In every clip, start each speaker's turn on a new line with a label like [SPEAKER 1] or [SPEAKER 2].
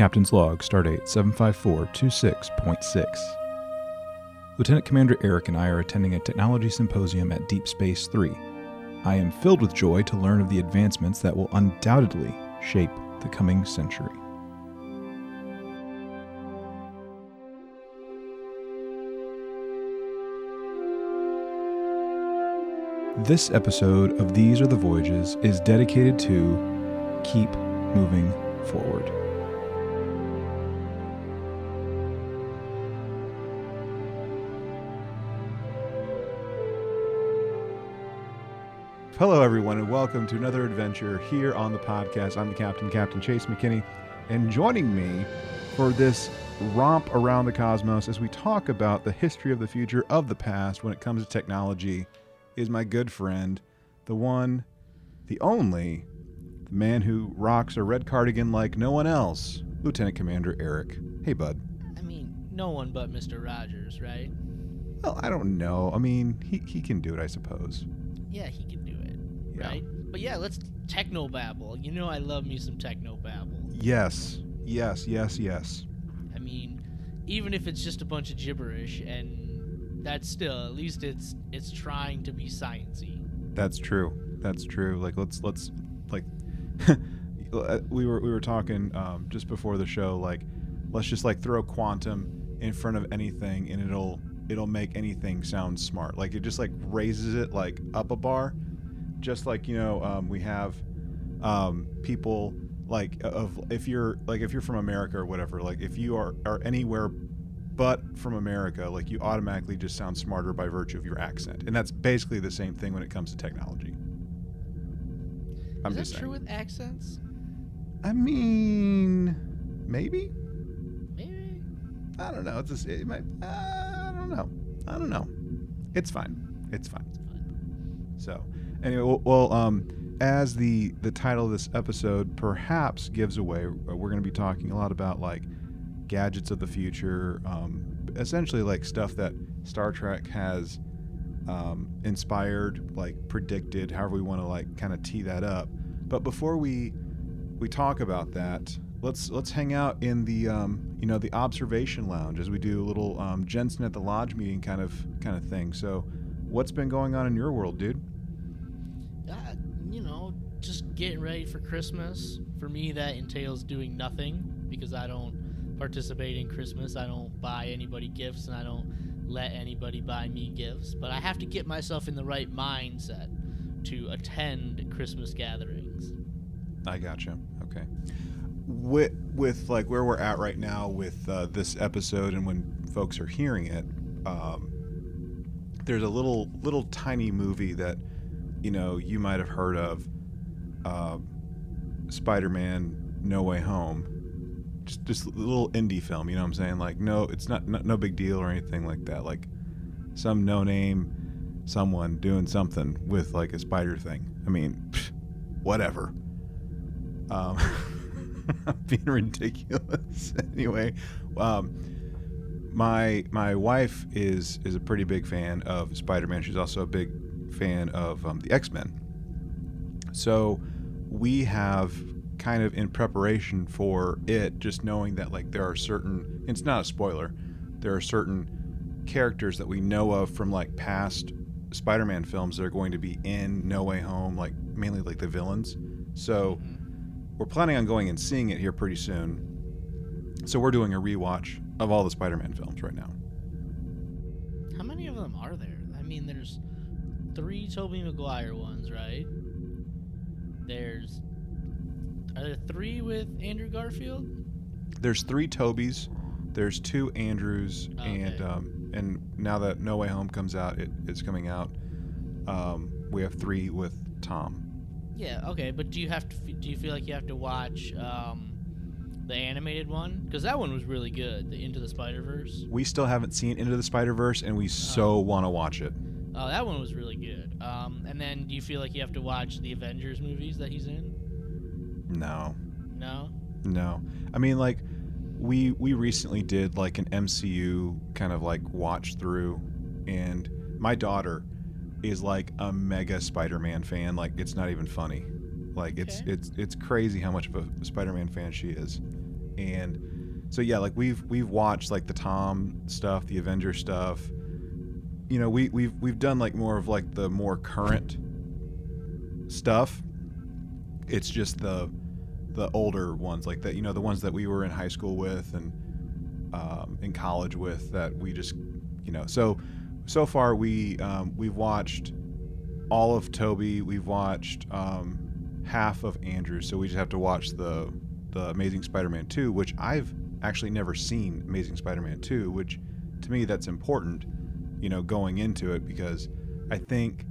[SPEAKER 1] Captain's Log, Stardate 75426.6. Lieutenant Commander Eric and I are attending a technology symposium at Deep Space 3. I am filled with joy to learn of the advancements that will undoubtedly shape the coming century. This episode of These Are the Voyages is dedicated to keep moving forward. Hello, everyone, and welcome to another adventure here on the podcast. I'm the captain, Captain Chase McKinney, and joining me for this romp around the cosmos as we talk about the history of the future of the past when it comes to technology is my good friend, the one, the only, the man who rocks a red cardigan like no one else, Lieutenant Commander Eric. Hey, bud.
[SPEAKER 2] I mean, no one but Mr. Rogers, right?
[SPEAKER 1] Well, I don't know. I mean, he, he can do it, I suppose.
[SPEAKER 2] Yeah, he can do it,
[SPEAKER 1] Yeah.
[SPEAKER 2] right? But yeah, let's techno babble. You know I love me some techno babble.
[SPEAKER 1] Yes, yes, yes, yes.
[SPEAKER 2] I mean, even if it's just a bunch of gibberish and that's still at least it's it's trying to be sciencey.
[SPEAKER 1] That's true. That's true. Like let's let's like we were we were talking um, just before the show. Like let's just like throw quantum in front of anything and it'll it'll make anything sound smart. Like it just like raises it like up a bar. Just like you know um, we have um, people like of if you're like if you're from America or whatever. Like if you are are anywhere but from America, like you automatically just sound smarter by virtue of your accent. And that's basically the same thing when it comes to technology. I'm
[SPEAKER 2] Is
[SPEAKER 1] just
[SPEAKER 2] that
[SPEAKER 1] saying.
[SPEAKER 2] true with accents?
[SPEAKER 1] I mean, maybe.
[SPEAKER 2] Maybe.
[SPEAKER 1] I don't know. It's just, it might. Uh, I don't know. I don't know. It's fine. It's fine.
[SPEAKER 2] It's fine.
[SPEAKER 1] So, anyway, well, um, as the the title of this episode perhaps gives away, uh, we're going to be talking a lot about like gadgets of the future, um, essentially like stuff that Star Trek has um, inspired, like predicted, however we want to like kind of tee that up. But before we we talk about that, let's let's hang out in the um, you know the observation lounge as we do a little um, Jensen at the lodge meeting kind of kind of thing. So, what's been going on in your world, dude?
[SPEAKER 2] You know, just getting ready for Christmas. For me, that entails doing nothing because I don't participate in Christmas. I don't buy anybody gifts and I don't let anybody buy me gifts. But I have to get myself in the right mindset to attend Christmas gatherings.
[SPEAKER 1] I gotcha. Okay. With with like where we're at right now with uh, this episode and when folks are hearing it, um, there's a little little tiny movie that you know you might have heard of, uh, Spider-Man: No Way Home. Just just a little indie film. You know what I'm saying? Like no, it's not no, big deal or anything like that. Like some no name someone doing something with like a spider thing. I mean, whatever. Um, being ridiculous. anyway, um, my my wife is is a pretty big fan of Spider-Man. She's also a big fan of um, the X-Men. So we have kind of in preparation for it, just knowing that like there are certain. It's not a spoiler. There are certain characters that we know of from like past Spider-Man films that are going to be in No Way Home, like mainly like the villains. So we're planning on going and seeing it here pretty soon. So we're doing a rewatch of all the Spider-Man films right now.
[SPEAKER 2] How many of them are there? I mean, there's three Tobey Maguire ones, right? There's are there three with Andrew Garfield?
[SPEAKER 1] There's three Tobys, there's two Andrews, and um, and now that No Way Home comes out, it, it's coming out. Um, we have three with Tom.
[SPEAKER 2] Yeah, okay, but do you have to? Do you feel like you have to watch um, the animated one? Because that one was really good. The Into the Spider Verse.
[SPEAKER 1] We still haven't seen Into the Spider Verse, and we so want to watch it.
[SPEAKER 2] Oh, that one was really good. Um, and then do you feel like you have to watch the Avengers movies that he's in?
[SPEAKER 1] No,
[SPEAKER 2] No.
[SPEAKER 1] No, I mean like we we recently did like an MCU kind of like watch through, and my daughter is like a mega Spider-Man fan. Like it's not even funny. Like it's
[SPEAKER 2] Okay.
[SPEAKER 1] it's it's crazy how much of a Spider-Man fan she is, And so yeah, like we've we've watched like the Tom stuff, the Avenger stuff. You know, we we've we've done like more of like the more current stuff. It's just the the older ones, like that. You know, the ones that we were in high school with and um, in college with that we just, you know. So so far we um, we've watched all of Toby. We've watched um, half of Andrew. So we just have to watch the the Amazing Spider-Man 2, which I've actually never seen Amazing Spider-Man 2, which to me that's important, you know, going into it because I think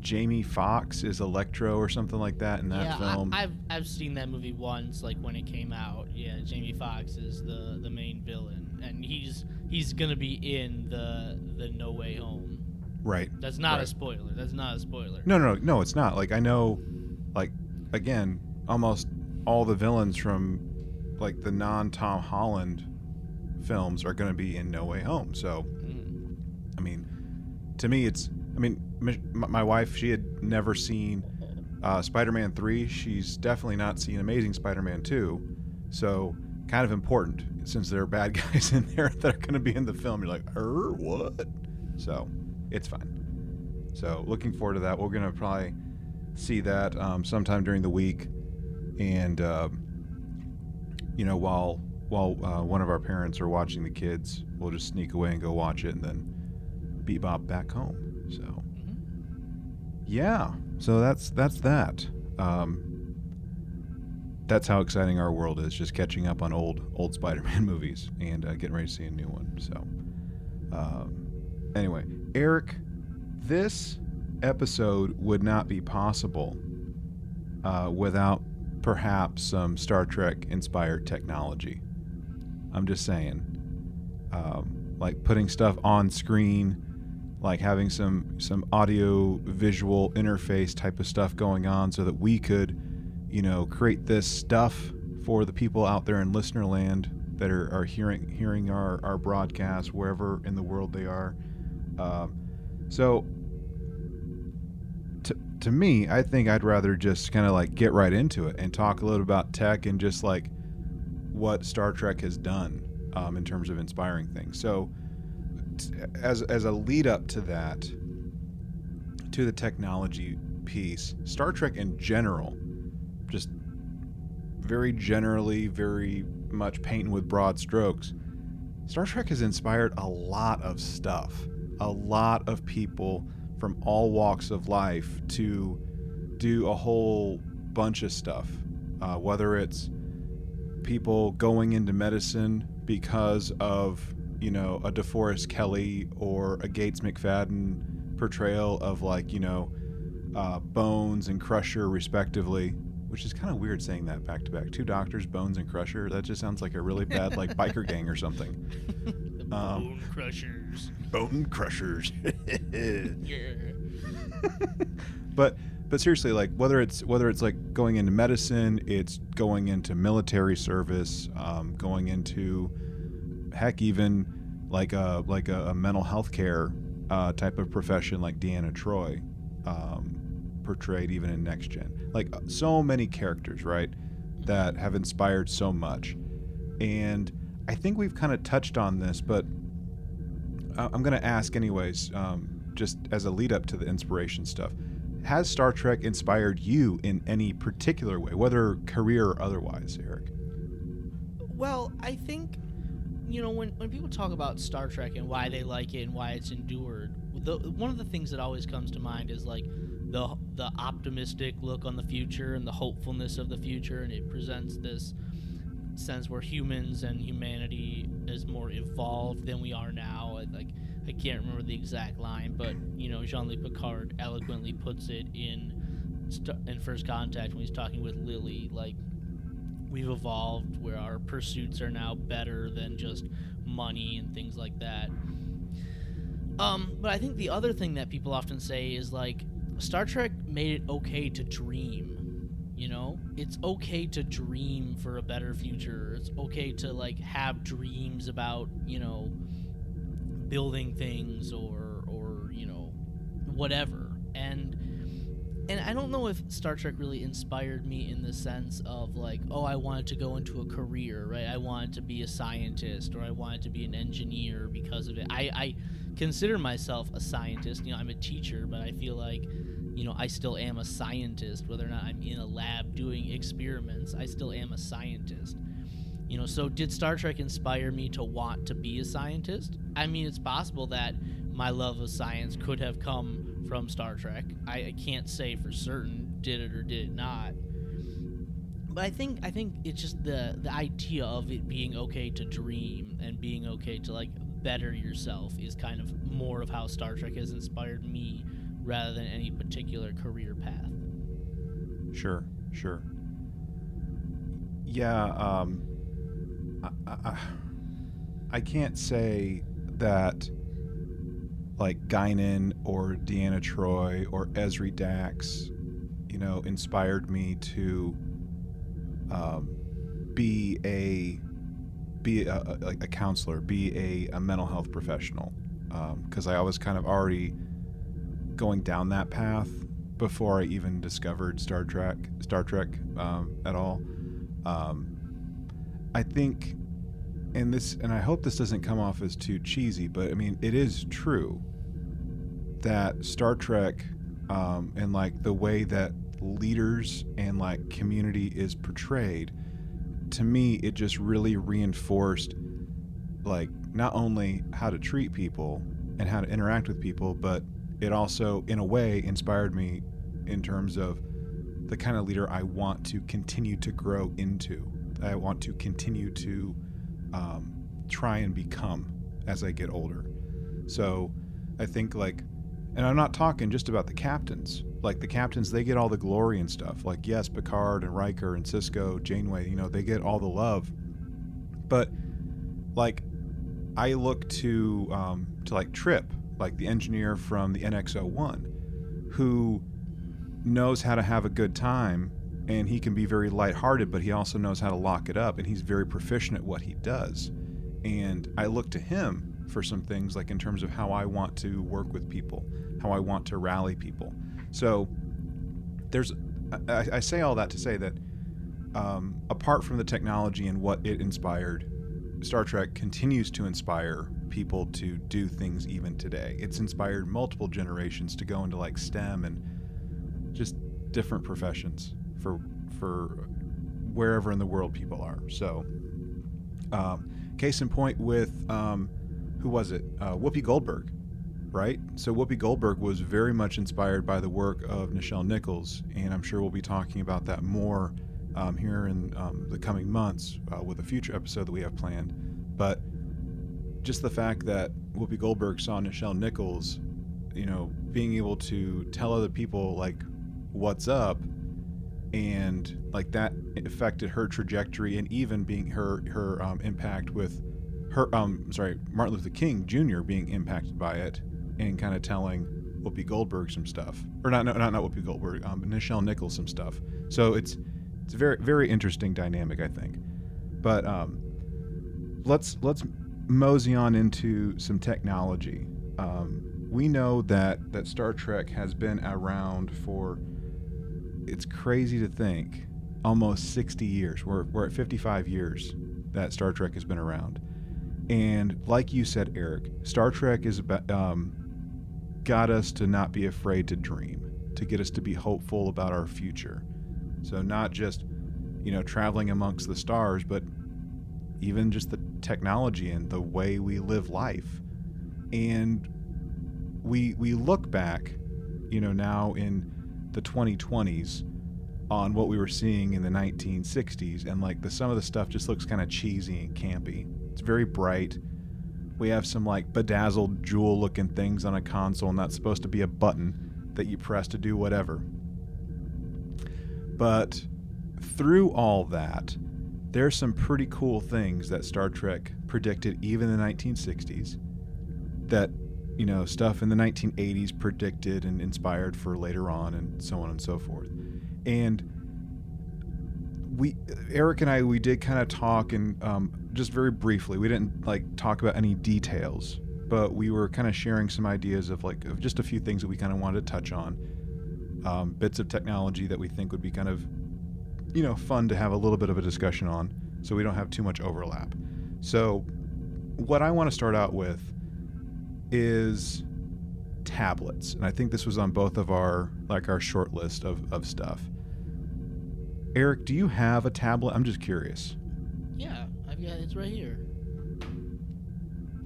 [SPEAKER 1] Jamie Foxx is Electro or something like that in that
[SPEAKER 2] yeah,
[SPEAKER 1] film.
[SPEAKER 2] I, I've I've seen that movie once, like when it came out. Yeah, Jamie Foxx is the the main villain, and he's he's gonna be in the the No Way Home.
[SPEAKER 1] right.
[SPEAKER 2] That's not a spoiler. That's not a spoiler.
[SPEAKER 1] No, no, no, no, it's not. Like I know, like again, almost all the villains from like the non-Tom Holland films are going to be in No Way Home. So. I mean, to me, it's. I mean, my, wife, she had never seen uh, Spider-Man three. She's definitely not seen Amazing Spider-Man two. So, kind of important since there are bad guys in there that are going to be in the film. You're like, er, what? So, it's fine. So, looking forward to that. We're going to probably see that um, sometime during the week, and um, you know, while while uh, one of our parents are watching the kids, we'll just sneak away and go watch it, and then bebop back home. So,
[SPEAKER 2] Mhm.
[SPEAKER 1] yeah. So that's that's that. Um, that's how exciting our world is. Just catching up on old old Spider-Man movies and uh, getting ready to see a new one. So, um, anyway, Eric, this episode would not be possible uh, without perhaps some Star Trek inspired technology. I'm just saying, um, like putting stuff on screen like having some some audio visual interface type of stuff going on so that we could you know create this stuff for the people out there in listener land that are, are hearing hearing our, our broadcast wherever in the world they are. Um, so to, to me i think i'd rather just kind of like get right into it and talk a little about tech and just like what star trek has done um, in terms of inspiring things. So as as a lead up to that to the technology piece star trek in general just very generally very much painting with broad strokes star trek has inspired a lot of stuff. A lot of people from all walks of life to do a whole bunch of stuff uh, whether it's people going into medicine because of you know a DeForest Kelley or a Gates McFadden portrayal of like you know uh, Bones and Crusher respectively, which is kind of weird saying that back to back. Two doctors, Bones and Crusher. That just sounds like a really bad like biker gang or something. Um,
[SPEAKER 2] Bone Crushers.
[SPEAKER 1] Bone Crushers.
[SPEAKER 2] Yeah.
[SPEAKER 1] but but seriously like whether it's whether it's like going into medicine it's going into military service um, going into heck even like a like a, a mental health care uh, type of profession like deanna troi um, portrayed even in next gen like uh, so many characters right that have inspired so much and i think we've kind of touched on this but i'm going to ask anyways um, just as a lead up to the inspiration stuff has Star Trek inspired you in any particular way, whether career or otherwise, Eric?
[SPEAKER 2] Well, I think you know when when people talk about Star Trek and why they like it and why it's endured, the one of the things that always comes to mind is like the the optimistic look on the future and the hopefulness of the future, and it presents this sense where humans and humanity is more evolved than we are now. Like I can't remember the exact line, but you know Jean-Luc Picard eloquently puts it in in First Contact when he's talking with Lily, like we've evolved where our pursuits are now better than just money and things like that. Um, but I think the other thing that people often say is like Star Trek made it okay to dream. You know, it's okay to dream for a better future. It's okay to like have dreams about you know building things or or you know whatever. And and I don't know if Star Trek really inspired me in the sense of like, oh, I wanted to go into a career, right? I wanted to be a scientist or I wanted to be an engineer because of it. I, I consider myself a scientist. You know, I'm a teacher, but I feel like, you know, I still am a scientist. Whether or not I'm in a lab doing experiments, I still am a scientist. You know, so did Star Trek inspire me to want to be a scientist? I mean, it's possible that my love of science could have come from Star Trek. I, I can't say for certain did it or did it not. But I think I think it's just the the idea of it being okay to dream and being okay to like better yourself is kind of more of how Star Trek has inspired me rather than any particular career path.
[SPEAKER 1] Sure, sure. Yeah, um, I, I, I can't say that like Guinan or Deanna Troi or Ezri Dax, you know, inspired me to um, be a be a, a, a counselor, be a, a, mental health professional, because um, I was kind of already going down that path before I even discovered Star Trek, Star Trek um, at all. Um, I think, and this, and I hope this doesn't come off as too cheesy, but I mean, it is true that Star Trek um, and like the way that leaders and like community is portrayed, to me, it just really reinforced like not only how to treat people and how to interact with people, but it also, in a way, inspired me in terms of the kind of leader I want to continue to grow into. I want to continue to um, try and become as I get older. So I think like and I'm not talking just about the captains. Like the captains, they get all the glory and stuff. Like yes, Picard and Riker and Sisko, Janeway, you know, they get all the love. But like, I look to um, to like Trip, like the engineer from the NX-01, who knows how to have a good time and he can be very lighthearted, but he also knows how to lock it up and he's very proficient at what he does. And I look to him for some things, like in terms of how I want to work with people, how I want to rally people. So there's, I, I say all that to say that um, apart from the technology and what it inspired, Star Trek continues to inspire people to do things even today. It's inspired multiple generations to go into like STEM and just different professions for for wherever in the world people are. So, um, case in point with um, who was it? Uh, Whoopi Goldberg, right? So Whoopi Goldberg was very much inspired by the work of Nichelle Nichols, and I'm sure we'll be talking about that more um, here in um, the coming months uh, with a future episode that we have planned. But just the fact that Whoopi Goldberg saw Nichelle Nichols, you know, being able to tell other people like what's up and like that affected her trajectory and even being her her um, impact with her um sorry Martin Luther King Jr. being impacted by it and kind of telling Whoopi Goldberg some stuff. Or not not not Whoopi Goldberg um Nichelle Nichols some stuff. So it's it's a very very interesting dynamic I think. But um let's let's mosey on into some technology. Um, we know that that Star Trek has been around for it's crazy to think almost 60 years we're, we're at 55 years that Star Trek has been around and like you said, Eric, Star Trek is about, um, got us to not be afraid to dream, to get us to be hopeful about our future. So not just, you know, traveling amongst the stars, but even just the technology and the way we live life. And we we look back, you know, now in the 2020s on what we were seeing in the 1960s and like the some of the stuff just looks kind of cheesy and campy it's very bright. We have some like bedazzled jewel looking things on a console, and that's supposed to be a button that you press to do whatever. But through all that, there's some pretty cool things that Star Trek predicted even in the 1960s that, you know, stuff in the 1980s predicted and inspired for later on and so on and so forth. And we Eric and I we did kind of talk and um, just very briefly. We didn't like talk about any details, but we were kind of sharing some ideas of like of just a few things that we kind of wanted to touch on. um, bits of technology that we think would be kind of, you know, fun to have a little bit of a discussion on, so we don't have too much overlap. So, what I want to start out with is tablets, and I think this was on both of our like our short list of of stuff. Eric, do you have a tablet? I'm just curious.
[SPEAKER 2] Yeah, I've got it's right here.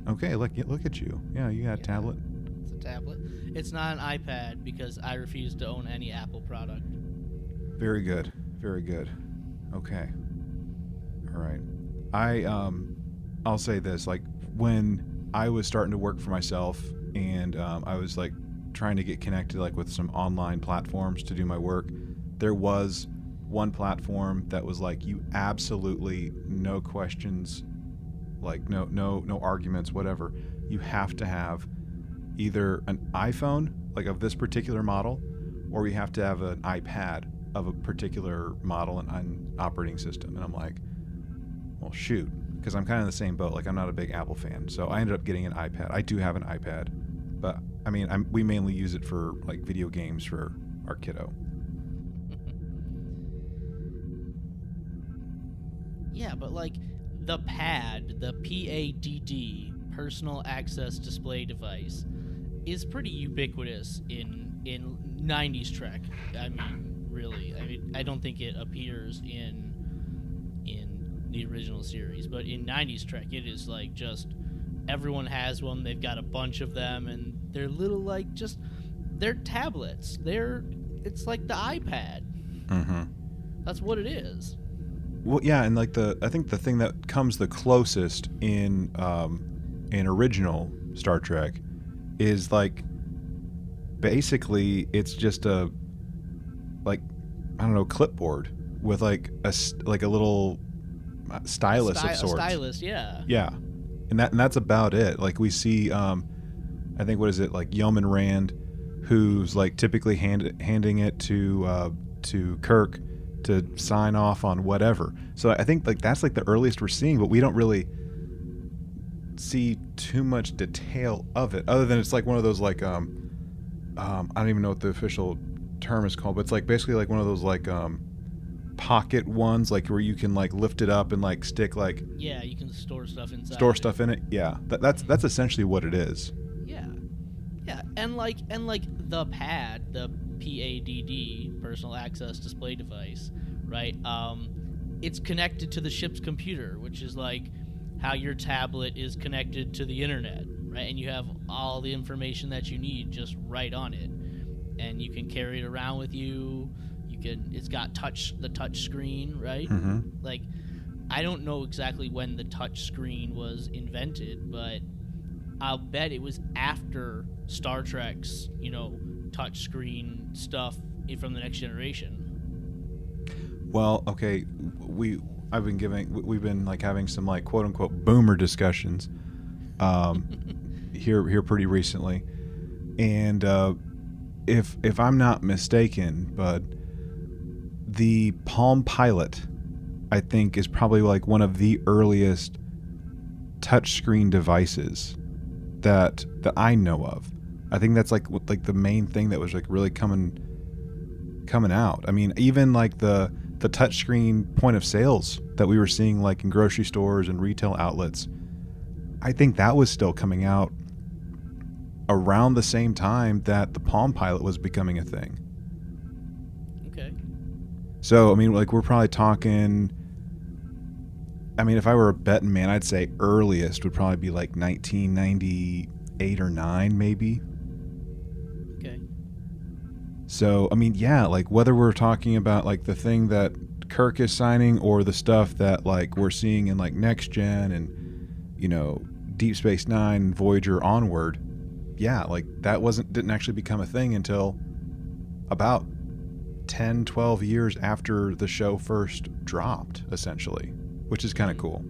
[SPEAKER 1] Okay, look look at you. Yeah, you got a tablet.
[SPEAKER 2] It's a tablet. It's not an iPad because I refuse to own any Apple product.
[SPEAKER 1] Very good. Very good. Okay. All right. I um I'll say this like when I was starting to work for myself and um, I was like trying to get connected like with some online platforms to do my work, there was one platform that was like you absolutely no questions like no no no arguments whatever. You have to have either an iPhone like of this particular model or you have to have an iPad of a particular model and, and operating system. And I'm like, well, shoot, because I'm kind of the same boat. Like, I'm not a big Apple fan, so I ended up getting an iPad. I do have an iPad, but I mean, I'm, we mainly use it for like video games for our kiddo.
[SPEAKER 2] Yeah, but like the PAD, the PADD, personal access display device, is pretty ubiquitous in in 90s Trek. I mean, really. I mean, I don't think it appears in the original series, but in 90s Trek, it is like just everyone has one. They've got a bunch of them, and they're little like just they're tablets. They're it's like the iPad.
[SPEAKER 1] Mm-hmm.
[SPEAKER 2] That's what it is.
[SPEAKER 1] Well, yeah, and like the I think the thing that comes the closest in um, in original Star Trek is like basically it's just a like I don't know clipboard with like a like a little stylus
[SPEAKER 2] Sty-
[SPEAKER 1] of sorts.
[SPEAKER 2] Stylist, yeah.
[SPEAKER 1] Yeah, and that and that's about it. Like we see, um, I think what is it like Yeoman Rand, who's like typically hand, handing it to uh, to Kirk to sign off on whatever. So I think like that's like the earliest we're seeing, but we don't really see too much detail of it, other than it's like one of those like um, um I don't even know what the official term is called, but it's like basically like one of those like um pocket ones like where you can like lift it up and like stick like
[SPEAKER 2] Yeah, you can store stuff inside.
[SPEAKER 1] store stuff in it. Yeah, that, that's that's essentially what it is.
[SPEAKER 2] Yeah, yeah, and like and like the pad, the PADD, personal access display device, right? Um, it's connected to the ship's computer, which is like how your tablet is connected to the internet, right? And you have all the information that you need just right on it, and you can carry it around with you. Can. It's got touch the touch screen, right?
[SPEAKER 1] Mm-hmm.
[SPEAKER 2] like I don't know exactly when the touch screen was invented, but I'll bet it was after Star Trek's, you know, touch screen stuff from the next generation.
[SPEAKER 1] Well, okay, we I've been giving we- we've been like having some like quote unquote boomer discussions um, here here pretty recently, and uh, if if I'm not mistaken, but the Palm Pilot, I think, is probably like one of the earliest touchscreen devices that that I know of. I think that's like like the main thing that was like really coming coming out. I mean, even like the the touchscreen point of sales that we were seeing like in grocery stores and retail outlets. I think that was still coming out around the same time that the Palm Pilot was becoming a thing. So, I mean, like we're probably talking I mean, if I were a betting man, I'd say earliest would probably be like 1998 or 9 maybe.
[SPEAKER 2] Okay.
[SPEAKER 1] So, I mean, yeah, like whether we're talking about like the thing that Kirk is signing or the stuff that like we're seeing in like next gen and you know, Deep Space 9, Voyager onward, yeah, like that wasn't didn't actually become a thing until about 10, 12 years after the show first dropped essentially, which is kind of cool.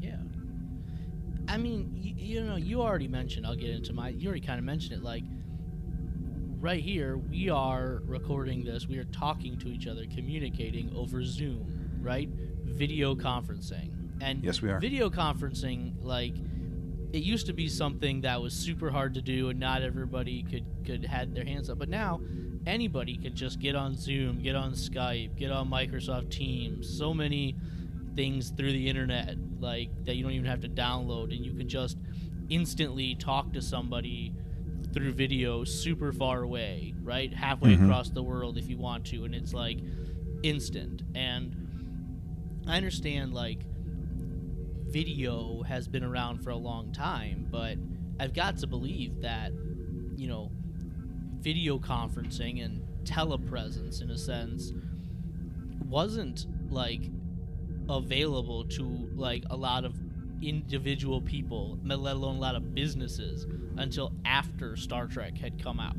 [SPEAKER 2] Yeah. I mean, you, you know, you already mentioned, I'll get into my, you already kind of mentioned it. Like, right here, we are recording this, we are talking to each other, communicating over Zoom, right? Video conferencing. And
[SPEAKER 1] Yes, we are.
[SPEAKER 2] video conferencing, like, it used to be something that was super hard to do and not everybody could could had their hands up but now anybody can just get on Zoom, get on Skype, get on Microsoft Teams. So many things through the internet, like that you don't even have to download, and you can just instantly talk to somebody through video super far away, right? Halfway
[SPEAKER 1] Mhm.
[SPEAKER 2] across the world if you want to, and it's like instant. And I understand like video has been around for a long time, but I've got to believe that, you know, video conferencing and telepresence in a sense wasn't like available to like a lot of individual people, let alone a lot of businesses until after Star Trek had come out.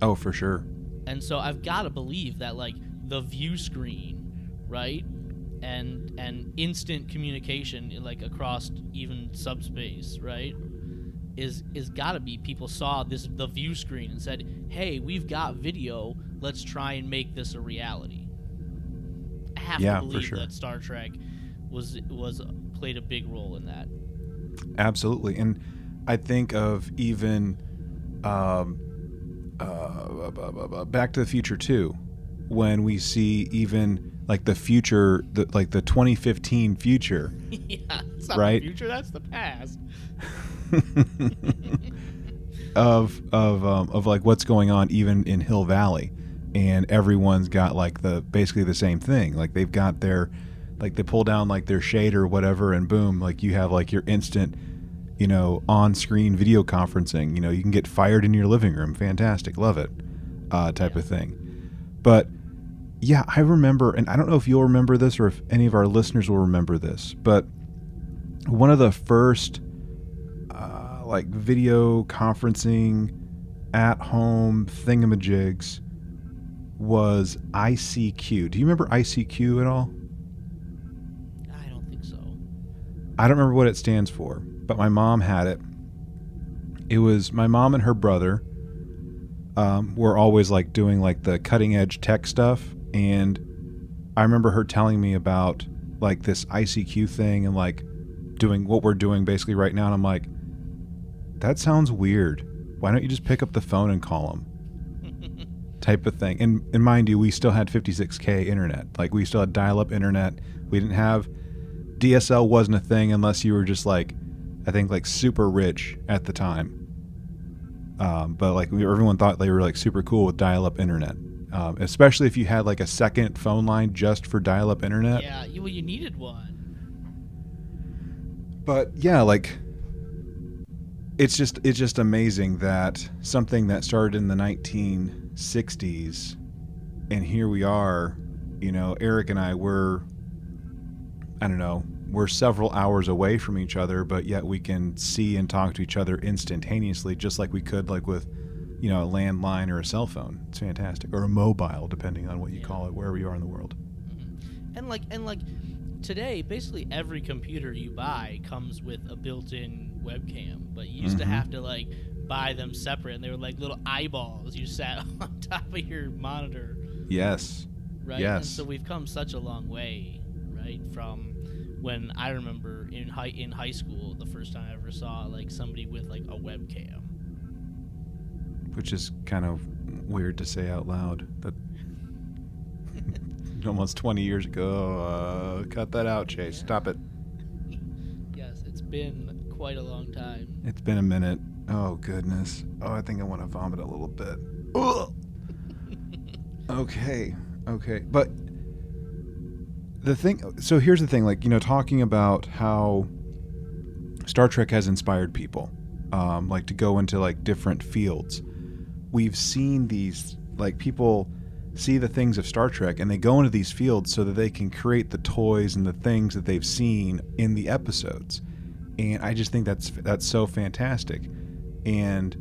[SPEAKER 1] Oh, for sure.
[SPEAKER 2] And so I've got to believe that like the view screen, right? And and instant communication like across even subspace, right? Is is got to be people saw this the view screen and said, "Hey, we've got video. Let's try and make this a reality." I have
[SPEAKER 1] Yeah,
[SPEAKER 2] to
[SPEAKER 1] for
[SPEAKER 2] believe
[SPEAKER 1] sure.
[SPEAKER 2] that Star Trek was was played a big role in that.
[SPEAKER 1] Absolutely. And I think of even um, uh, Back to the Future too, when we see even like the future, the, like the 2015 future.
[SPEAKER 2] yeah, it's not
[SPEAKER 1] Right.
[SPEAKER 2] the future. That's the past.
[SPEAKER 1] of of um, of like what's going on even in Hill Valley, and everyone's got like the basically the same thing. Like they've got their like they pull down like their shade or whatever, and boom, like you have like your instant, you know, on-screen video conferencing. You know, you can get fired in your living room. Fantastic, love it, uh, type of thing. But yeah, I remember, and I don't know if you'll remember this or if any of our listeners will remember this, but one of the first uh, like video conferencing at home thingamajigs was ICQ. Do you remember ICQ at all?
[SPEAKER 2] I don't think so.
[SPEAKER 1] I don't remember what it stands for, but my mom had it. It was my mom and her brother um, were always like doing like the cutting edge tech stuff, and I remember her telling me about like this ICQ thing and like doing what we're doing basically right now. And I'm like, that sounds weird. Why don't you just pick up the phone and call them? type of thing. And and mind you, we still had 56k internet. Like we still had dial-up internet. We didn't have DSL wasn't a thing unless you were just like I think like super rich at the time. Um, but like we, everyone thought they were like super cool with dial-up internet, um, especially if you had like a second phone line just for dial-up internet.
[SPEAKER 2] yeah, you, well, you needed one.
[SPEAKER 1] But yeah, like it's just it's just amazing that something that started in the 1960s and here we are, you know, Eric and I were I don't know, we're several hours away from each other, but yet we can see and talk to each other instantaneously just like we could like with you know, a landline or a cell phone. It's fantastic. Or a mobile depending on what you
[SPEAKER 2] Yeah.
[SPEAKER 1] call it wherever you are in the world. Mm-hmm.
[SPEAKER 2] And like and like today, basically every computer you buy comes with a built-in webcam. But you used to
[SPEAKER 1] Mhm.
[SPEAKER 2] have to like buy them separate, and they were like little eyeballs you sat on top of your monitor,
[SPEAKER 1] Yes.
[SPEAKER 2] right? And
[SPEAKER 1] Yes.
[SPEAKER 2] so we've come such a long way, right? From when I remember in high in high school, the first time I ever saw like somebody with like a webcam.
[SPEAKER 1] which is kind of weird to say out loud. That almost 20 years ago. Uh, cut that out, Chase. Stop it.
[SPEAKER 2] yes, it's been quite a long time.
[SPEAKER 1] It's been a minute. Oh goodness. Oh, I think I want to vomit a little bit. Ugh. Okay. Okay. But the thing so here's the thing like, you know, talking about how Star Trek has inspired people um like to go into like different fields. We've seen these like people see the things of Star Trek and they go into these fields so that they can create the toys and the things that they've seen in the episodes. And I just think that's that's so fantastic. And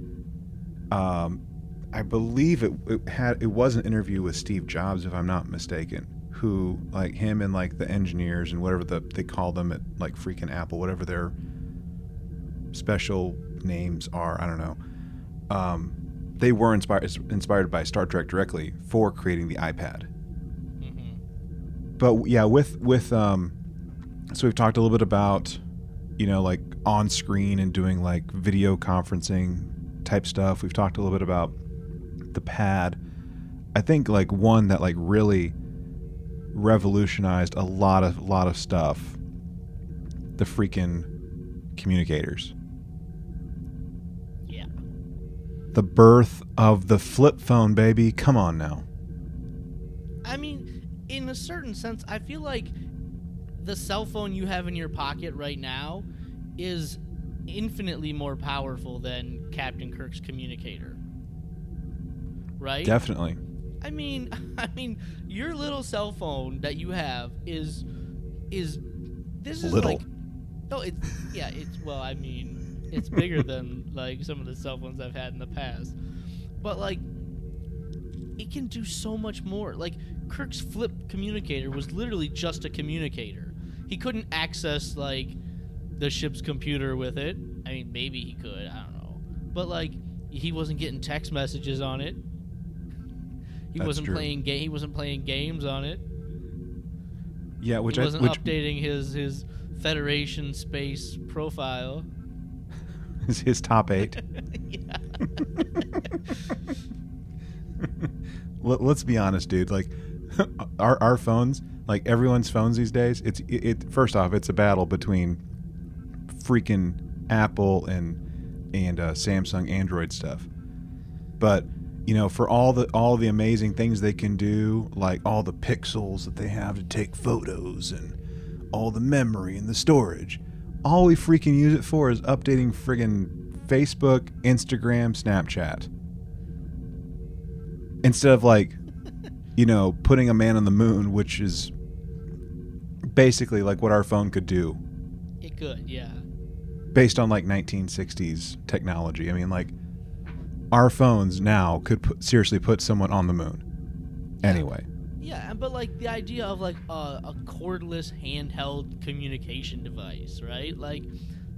[SPEAKER 1] um I believe it, it had it was an interview with Steve Jobs, if I'm not mistaken, who like him and like the engineers and whatever the they call them at like freaking Apple, whatever their special names are, I don't know. Um, they were inspired inspired by Star Trek directly for creating the iPad.
[SPEAKER 2] hmm
[SPEAKER 1] But yeah, with with um, so we've talked a little bit about you know like on screen and doing like video conferencing type stuff. We've talked a little bit about the pad. I think like one that like really revolutionized a lot of lot of stuff. The freaking communicators. The birth of the flip phone, baby. Come on now.
[SPEAKER 2] I mean, in a certain sense, I feel like the cell phone you have in your pocket right now is infinitely more powerful than Captain Kirk's communicator. Right?
[SPEAKER 1] Definitely.
[SPEAKER 2] I mean, I mean, your little cell phone that you have is is this is
[SPEAKER 1] Little.
[SPEAKER 2] like no, it's yeah, it's well, I mean, it's bigger than like some of the cell phones I've had in the past, but like it can do so much more. Like Kirk's flip communicator was literally just a communicator. He couldn't access like the ship's computer with it. I mean, maybe he could. I don't know, but like he wasn't getting text messages on it. He
[SPEAKER 1] That's
[SPEAKER 2] wasn't
[SPEAKER 1] true.
[SPEAKER 2] playing game. He wasn't playing games on it.
[SPEAKER 1] Yeah, which
[SPEAKER 2] he
[SPEAKER 1] I
[SPEAKER 2] wasn't
[SPEAKER 1] which
[SPEAKER 2] updating his his Federation space profile.
[SPEAKER 1] Is his top eight. Let, let's be honest, dude. Like our our phones, like everyone's phones these days, it's it, it. First off, it's a battle between freaking Apple and and uh, Samsung Android stuff. But you know, for all the all the amazing things they can do, like all the pixels that they have to take photos and all the memory and the storage, all we freaking use it for is updating friggin' Facebook, Instagram, Snapchat. Instead of like you know putting a man on the moon which is basically like what our phone could do.
[SPEAKER 2] It could, yeah.
[SPEAKER 1] based on like 1960s technology. I mean like our phones now could put, seriously put someone on the moon. Anyway
[SPEAKER 2] Yeah, but like the idea of like a, a cordless handheld communication device, right? Like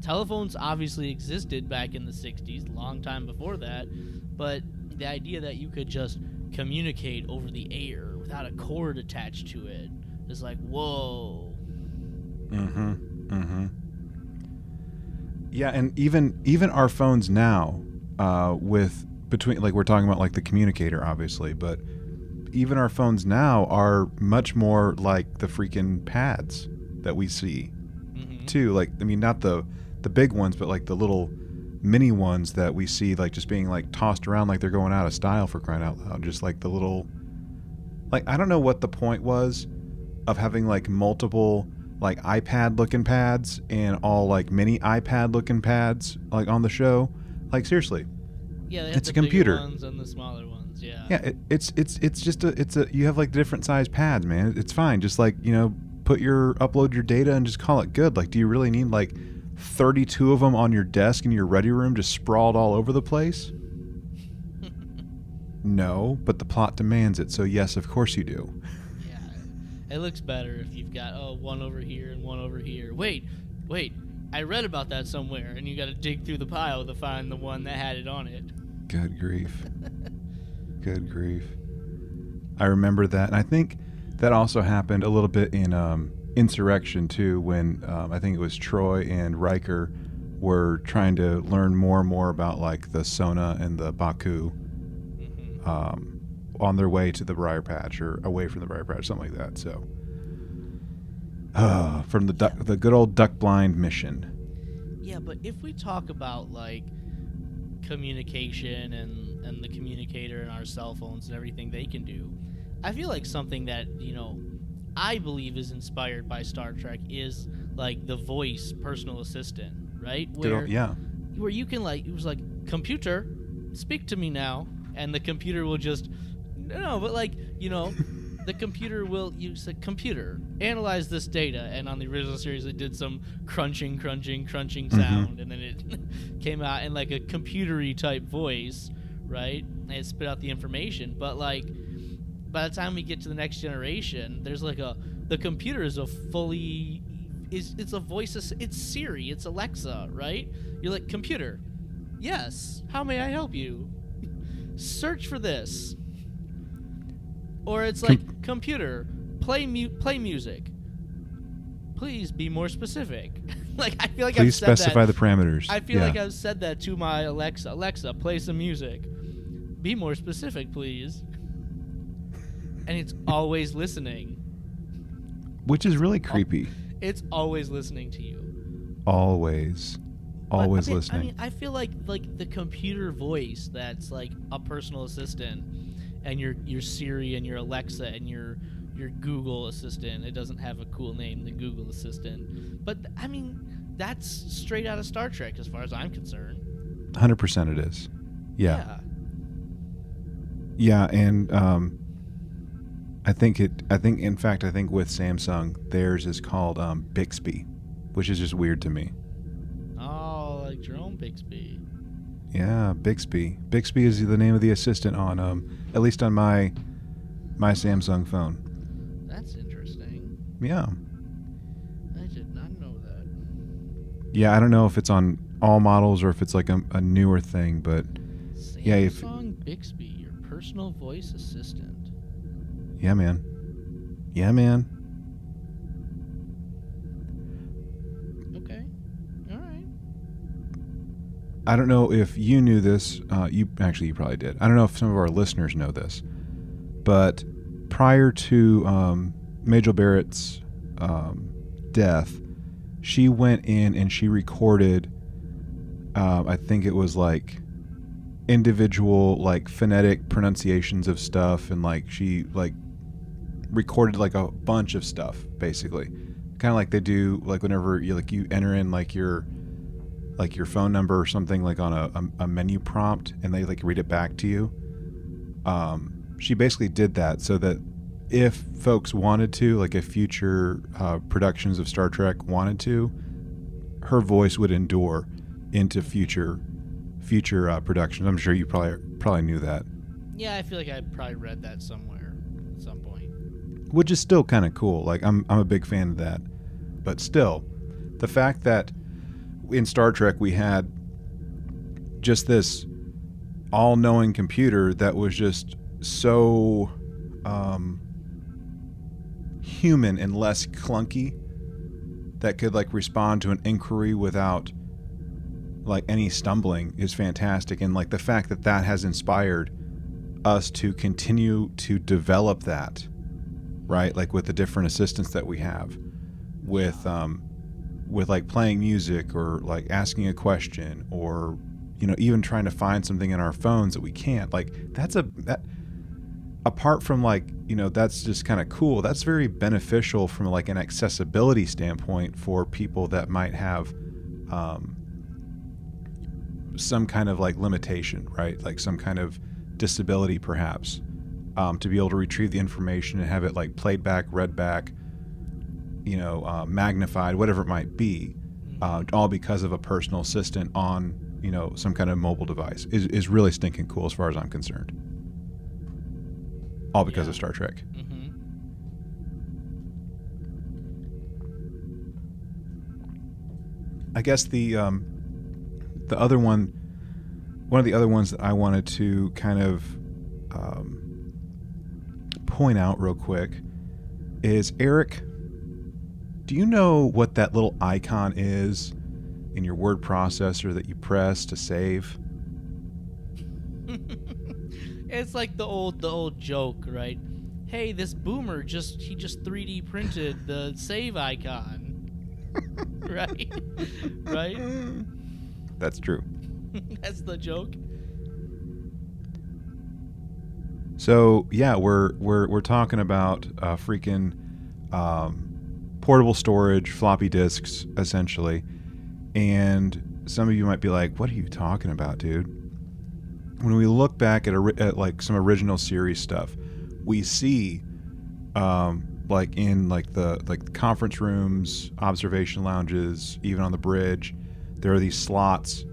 [SPEAKER 2] telephones obviously existed back in the 60s, long time before that, but the idea that you could just communicate over the air without a cord attached to it is like, whoa.
[SPEAKER 1] mm-hmm mm-hmm yeah and even even our phones now uh, with between like we're talking about like the communicator obviously but even our phones now are much more like the freaking pads that we see
[SPEAKER 2] hmm
[SPEAKER 1] too. Like I mean, not the the big ones, but like the little mini ones that we see like just being like tossed around like they're going out of style for crying out loud. Just like the little like I don't know what the point was of having like multiple like iPad looking pads and all like mini iPad looking pads like on the show. Like seriously.
[SPEAKER 2] Yeah,
[SPEAKER 1] It's
[SPEAKER 2] the
[SPEAKER 1] a computer.
[SPEAKER 2] Ones and the smaller ones. Yeah.
[SPEAKER 1] Yeah, it, it's it's it's just a it's a you have like different size pads, man. It's fine. Just like, you know, put your upload your data and just call it good. Like do you really need like 32 of them on your desk in your ready room just sprawled all over the place? No, but the plot demands it. So yes, of course you do.
[SPEAKER 2] Yeah, it looks better if you've got oh one over here and one over here. Wait, wait, I read about that somewhere, and you got to dig through the pile to find the one that had it on it.
[SPEAKER 1] Good grief. Good grief. I remember that. And I think that also happened a little bit in um, Insurrection, too, when um, I think it was Troi and Riker were trying to learn more and more about like the Son'a and the Ba'ku
[SPEAKER 2] hmm
[SPEAKER 1] um, on their way to the Briar Patch or away from the Briar Patch, something like that. So, uh, from the duck, the good old duck blind mission.
[SPEAKER 2] Yeah, but if we talk about like communication and and the communicator and our cell phones and everything they can do, I feel like something that you know I believe is inspired by Star Trek is like the voice personal assistant, right?
[SPEAKER 1] Old- yeah.
[SPEAKER 2] where you can like it was like computer speak to me now and the computer will just no but like you know the computer will use a computer analyze this data and on the original series it did some crunching crunching crunching
[SPEAKER 1] Mhm.
[SPEAKER 2] sound and then it came out in like a computery type voice right and it spit out the information. But like by the time we get to the next generation there's like a the computer is a fully is it's a voice it's siri it's alexa right? You're like computer yes how may i help you? Search for this. Or it's
[SPEAKER 1] Com-
[SPEAKER 2] like computer play mu- play music. Please be more specific like i feel like
[SPEAKER 1] Please
[SPEAKER 2] i've said
[SPEAKER 1] specify
[SPEAKER 2] that
[SPEAKER 1] the parameters.
[SPEAKER 2] i feel
[SPEAKER 1] yeah.
[SPEAKER 2] like i've said that to my alexa alexa play some music be more specific please and it's always listening.
[SPEAKER 1] which is really creepy.
[SPEAKER 2] It's always listening to you.
[SPEAKER 1] Always,
[SPEAKER 2] But, I
[SPEAKER 1] always
[SPEAKER 2] mean-
[SPEAKER 1] listening.
[SPEAKER 2] I mean, I feel like like the computer voice that's like a personal assistant, and your your Siri and your Alexa and your your Google assistant. It doesn't have a cool name, the Google Assistant, but I mean, that's straight out of Star Trek as far as I'm concerned.
[SPEAKER 1] Hundred percent, it is. Yeah, yeah, and um, I think it. I think, in fact, I think with Samsung, theirs is called um, Bixby, which is just weird to me.
[SPEAKER 2] Oh, like Jerome Bixby.
[SPEAKER 1] Yeah, Bixby. Bixby is the name of the assistant on um, at least on my my Samsung phone. Yeah,
[SPEAKER 2] I did not know that.
[SPEAKER 1] yeah. I don't know if it's on all models or if it's like a, a newer thing, but Yeah, if-
[SPEAKER 2] Samsung Bixby, your personal voice assistant.
[SPEAKER 1] yeah, man. Yeah, man.
[SPEAKER 2] Okay. All right.
[SPEAKER 1] I don't know if you knew this. Uh, you actually, you probably did. I don't know if some of our listeners know this, but prior to um, Majel Barrett's um, death, she went in and she recorded. Uh, I think it was like individual like phonetic pronunciations of stuff, and like she like recorded like a bunch of stuff, basically, kind of like they do like whenever you like you enter in like your like your phone number or something like on a, a, a menu prompt and they like read it back to you um, she basically did that so that if folks wanted to like if future uh, productions of star trek wanted to her voice would endure into future future uh, productions i'm sure you probably probably knew that
[SPEAKER 2] Yeah, I feel like I probably read that somewhere at some point.
[SPEAKER 1] which is still kind of cool. Like I'm I'm a big fan of that. But still, the fact that in Star Trek we had just this all-knowing computer that was just so um, human and less clunky that could like respond to an inquiry without like any stumbling is fantastic. And like the fact that that has inspired us to continue to develop that right like with the different assistants that we have with um with like playing music or like asking a question or you know even trying to find something in our phones that we can't like that's a that apart from like you know that's just kind of cool that's very beneficial from like an accessibility standpoint for people that might have um some kind of like limitation right? Like some kind of disability perhaps um, to be able to retrieve the information and have it like played back read back you know uh, magnified whatever it might be uh, all because of a personal assistant on you know some kind of mobile device is, is really stinking cool as far as i'm concerned all because
[SPEAKER 2] Yeah.
[SPEAKER 1] of star trek
[SPEAKER 2] Mm-hmm.
[SPEAKER 1] I guess the um, the other one, one of the other ones that I wanted to kind of um, point out real quick is Eric. Do you know what that little icon is in your word processor that you press to save?
[SPEAKER 2] it's like the old the old joke, right? Hey, this boomer just he just 3D printed the save icon. right? right?
[SPEAKER 1] That's true.
[SPEAKER 2] That's the joke.
[SPEAKER 1] So yeah, we're we're we're talking about uh, freaking um, portable storage, floppy disks, essentially. And some of you might be like, "What are you talking about, dude?" When we look back at, at like some original series stuff, we see, um, like in like the like conference rooms, observation lounges, even on the bridge, there are these slots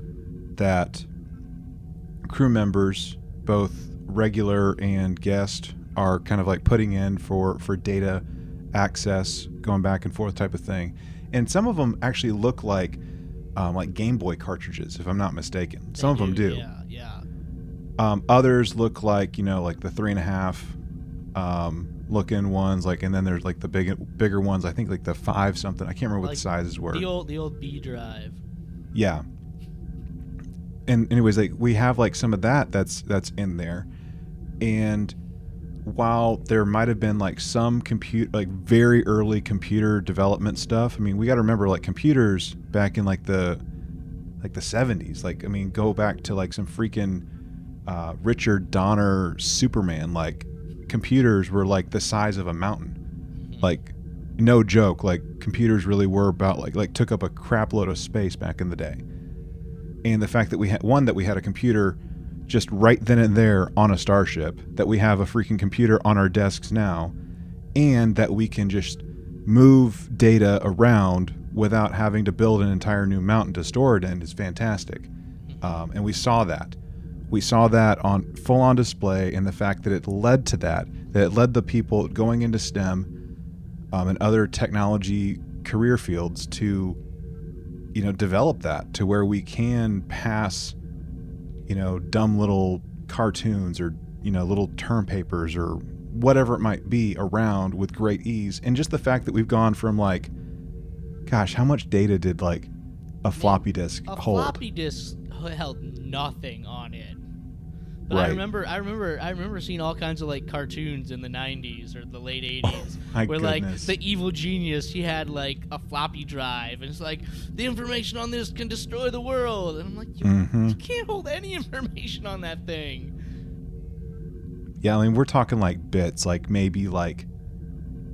[SPEAKER 1] that crew members, both regular and guest, are kind of like putting in for for data access, going back and forth type of thing. And some of them actually look like um, like Game Boy cartridges, if I'm not mistaken. Some of
[SPEAKER 2] They
[SPEAKER 1] them do.
[SPEAKER 2] Yeah, yeah.
[SPEAKER 1] Um, others look like you know like the three and a half um, looking ones, like and then there's like the big bigger ones. I think like the five something. I can't remember what
[SPEAKER 2] Like
[SPEAKER 1] the sizes were.
[SPEAKER 2] The old the old B drive.
[SPEAKER 1] Yeah. And anyways, like we have like some of that that's that's in there. And while there might have been like some compute like very early computer development stuff i mean we got to remember like computers back in like the like the 70s like i mean go back to like some freaking uh, richard donner superman like computers were like the size of a mountain.
[SPEAKER 2] Mhm.
[SPEAKER 1] like no joke like computers really were about like like took up a crap load of space back in the day. And the fact that we had one that we had a computer just right then and there on a starship that we have a freaking computer on our desks now and that we can just move data around without having to build an entire new mountain to store it in is fantastic. Um, and we saw that we saw that on full on display and the fact that it led to that that it led the people going into stem um, and other technology career fields to you know develop that to where we can pass you know dumb little cartoons or you know little term papers or whatever it might be around with great ease. And just the fact that we've gone from like gosh how much data did like a floppy disk
[SPEAKER 2] a
[SPEAKER 1] hold?
[SPEAKER 2] floppy disk held nothing on it. But I remember, I remember, I remember seeing all kinds of like cartoons in the '90s or the late '80s,
[SPEAKER 1] my
[SPEAKER 2] where
[SPEAKER 1] goodness.
[SPEAKER 2] like the evil genius, he had like a floppy drive, and it's like the information on this can destroy the world, and I'm like, you,
[SPEAKER 1] Mhm.
[SPEAKER 2] you can't hold any information on that thing.
[SPEAKER 1] Yeah, I mean, we're talking like bits, like maybe like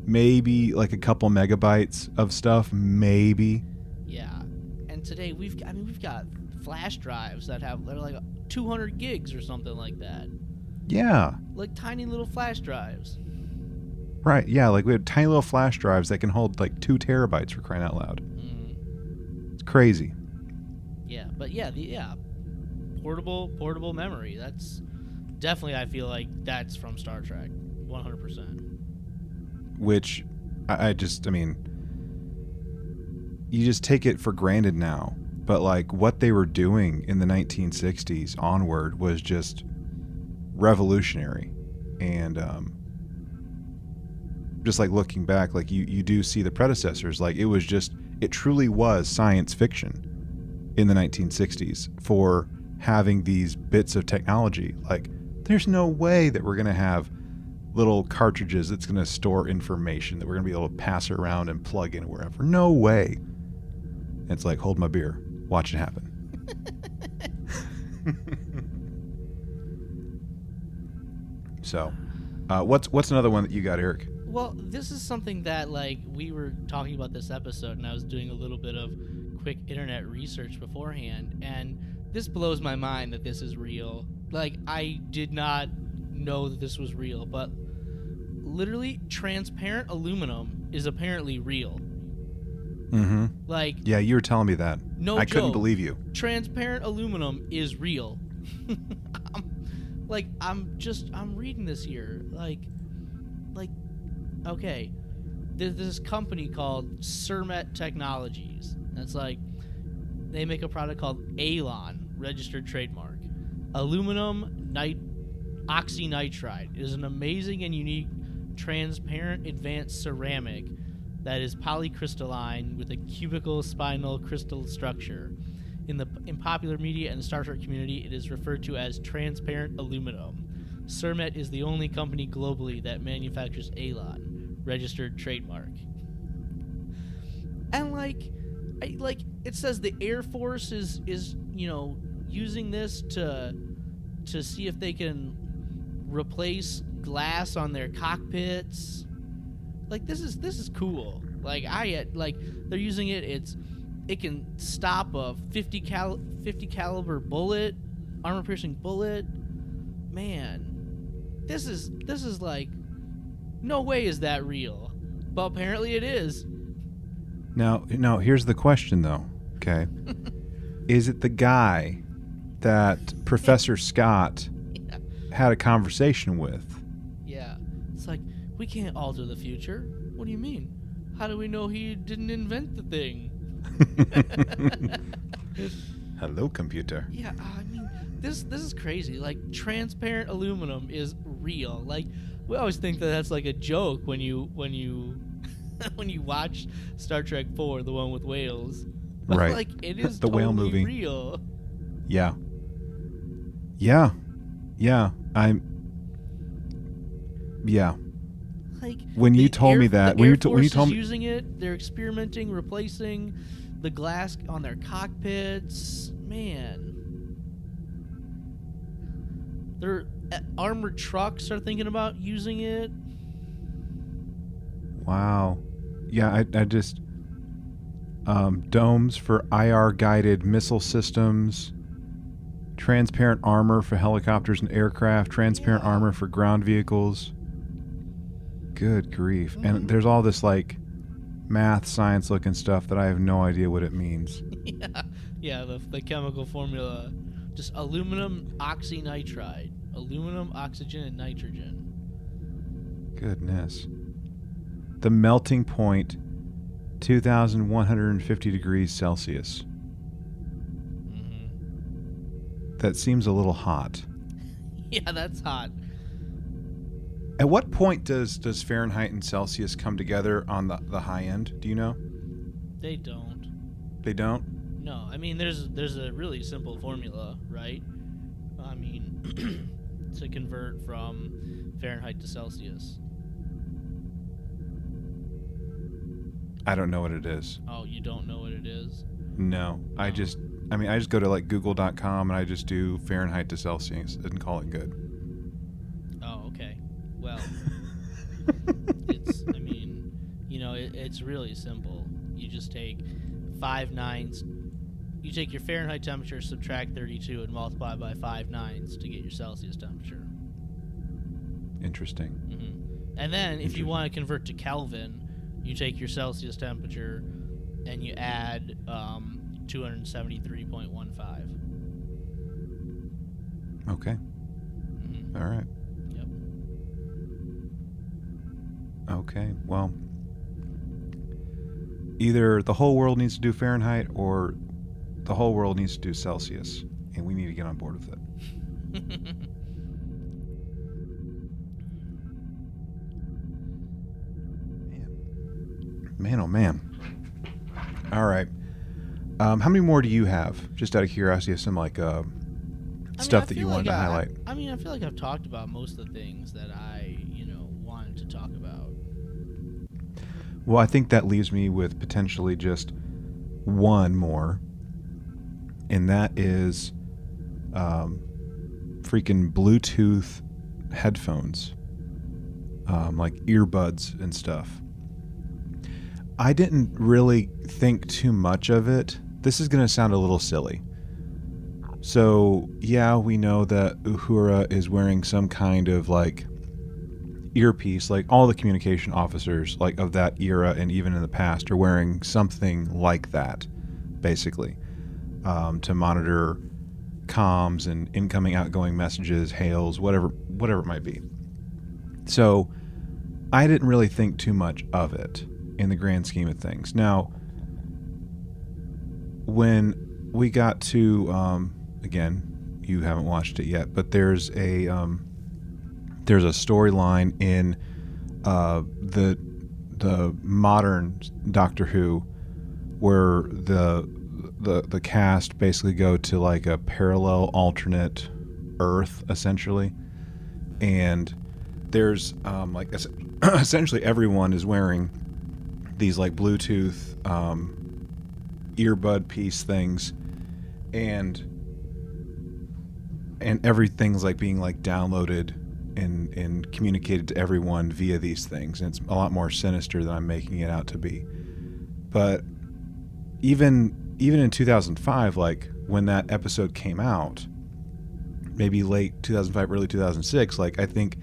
[SPEAKER 1] maybe like a couple megabytes of stuff, maybe.
[SPEAKER 2] Yeah, and today we've, I mean, we've got flash drives that have they're like 200 gigs or something like that,
[SPEAKER 1] Yeah,
[SPEAKER 2] like tiny little flash drives.
[SPEAKER 1] right. Yeah, like we have tiny little flash drives that can hold like two terabytes for crying out loud.
[SPEAKER 2] Mm.
[SPEAKER 1] It's crazy.
[SPEAKER 2] Yeah, but yeah, the yeah, portable portable memory. That's definitely I feel like that's from Star Trek, 100%.
[SPEAKER 1] Which I, I just, I mean, you just take it for granted now. But like what they were doing in the 1960s onward was just revolutionary, and um, just like looking back, like you you do see the predecessors. Like it was just it truly was science fiction in the 1960s for having these bits of technology. Like there's no way that we're gonna have little cartridges that's gonna store information that we're gonna be able to pass around and plug in wherever. No way. It's like hold my beer, watch it happen. so, uh, what's what's another one that you got, Eric?
[SPEAKER 2] Well, this is something that like we were talking about this episode and I was doing a little bit of quick internet research beforehand and this blows my mind that this is real. Like I did not know that this was real, but literally transparent aluminum is apparently real.
[SPEAKER 1] Mm-hmm.
[SPEAKER 2] Like
[SPEAKER 1] Yeah, you were telling me that.
[SPEAKER 2] no
[SPEAKER 1] I couldn't
[SPEAKER 2] joke.
[SPEAKER 1] believe you.
[SPEAKER 2] transparent aluminum is real. I'm, like I'm just I'm reading this here. Like like okay. There's this company called Surmet Technologies. That's like they make a product called Alon, registered trademark. Aluminum nit oxynitride is an amazing and unique transparent advanced ceramic that is polycrystalline with a cubical spinel crystal structure. In the in popular media and the Star Trek community, it is referred to as transparent aluminum. Surmet is the only company globally that manufactures Alon, registered trademark. And like, I, like it says the Air Force is is you know using this to to see if they can replace glass on their cockpits. Like this is this is cool. Like I uh, like they're using it. It's it can stop a 50 cal 50 caliber bullet, armor piercing bullet. Man, this is this is like no way is that real. But apparently it is.
[SPEAKER 1] Now, now Here's the question, though. Okay, is it the guy that Professor Scott
[SPEAKER 2] Yeah.
[SPEAKER 1] had a conversation with?
[SPEAKER 2] Yeah. It's like we can't alter the future. What do you mean? How do we know he didn't invent the thing?
[SPEAKER 1] Hello, computer.
[SPEAKER 2] Yeah, uh, I mean, this this is crazy. Like transparent aluminum is real. Like we always think that that's like a joke when you when you when you watch Star Trek 4, the one with whales. But
[SPEAKER 1] Right.
[SPEAKER 2] like it is
[SPEAKER 1] The whale
[SPEAKER 2] totally
[SPEAKER 1] movie.
[SPEAKER 2] real.
[SPEAKER 1] Yeah. Yeah. Yeah. I'm. Yeah.
[SPEAKER 2] Like
[SPEAKER 1] When you told me that- when
[SPEAKER 2] Air
[SPEAKER 1] you to- when you told me-
[SPEAKER 2] using it, they're experimenting, replacing the glass on their cockpits. Man, their uh, armored trucks are thinking about using it.
[SPEAKER 1] Wow. Yeah, I, I just um, domes for IR guided missile systems, transparent armor for helicopters and aircraft, transparent
[SPEAKER 2] Yeah.
[SPEAKER 1] armor for ground vehicles. Good grief.
[SPEAKER 2] Mhm.
[SPEAKER 1] And there's all this like math, science looking stuff that I have no idea what it means.
[SPEAKER 2] yeah, yeah. The, the chemical formula, just aluminum oxynitride, aluminum, oxygen, and nitrogen.
[SPEAKER 1] Goodness. The melting point 2150 degrees Celsius.
[SPEAKER 2] hmm
[SPEAKER 1] That seems a little hot.
[SPEAKER 2] Yeah, that's hot.
[SPEAKER 1] At what point does does Fahrenheit and Celsius come together on the, the high end? Do you know?
[SPEAKER 2] They don't.
[SPEAKER 1] They don't.
[SPEAKER 2] No, I mean there's there's a really simple formula, right? I mean to convert from Fahrenheit to Celsius.
[SPEAKER 1] I don't know what it is.
[SPEAKER 2] Oh, you don't know what it is?
[SPEAKER 1] No, I just I mean I just go to like Google.com and I just do Fahrenheit to Celsius and call it good.
[SPEAKER 2] Oh, okay. Well, it's I mean, you know, it, it's really simple. You just take five nines. You take your Fahrenheit temperature, subtract 32, and multiply by five nines to get your Celsius temperature.
[SPEAKER 1] Interesting.
[SPEAKER 2] hmm And then, if you want to convert to Kelvin, you take your Celsius temperature and you add um, 273.15.
[SPEAKER 1] Okay.
[SPEAKER 2] hmm
[SPEAKER 1] All right. Okay. Well, either the whole world needs to do Fahrenheit or the whole world needs to do Celsius, and we need to get on board with it. Man, man oh man. All right. Um, how many more do you have? Just out of curiosity, some like uh,
[SPEAKER 2] I mean,
[SPEAKER 1] stuff
[SPEAKER 2] I
[SPEAKER 1] that you wanted
[SPEAKER 2] like
[SPEAKER 1] to
[SPEAKER 2] I-
[SPEAKER 1] highlight.
[SPEAKER 2] I mean, I feel like I've talked about most of the things that I, you know, wanted to talk about.
[SPEAKER 1] Well, I think that leaves me with potentially just one more, and that is um, freaking Bluetooth headphones, um, like earbuds and stuff. I didn't really think too much of it. This is going to sound a little silly. So, yeah, we know that Uhura is wearing some kind of like earpiece like all the communication officers like of that era and even in the past are wearing something like that basically um, to monitor comms and incoming outgoing messages hails whatever whatever it might be. So i didn't really think too much of it in the grand scheme of things. Now when we got to um, again you haven't watched it yet but there's a um, there's a storyline in uh, the the modern Doctor Who where the the the cast basically go to like a parallel alternate Earth essentially, and there's um, like essentially everyone is wearing these like Bluetooth um, earbud piece things, and and everything's like being like downloaded and and communicated to everyone via these things and it's a lot more sinister than I'm making it out to be. But even even in 2005 like when that episode came out maybe late 2005 early 2006 like I think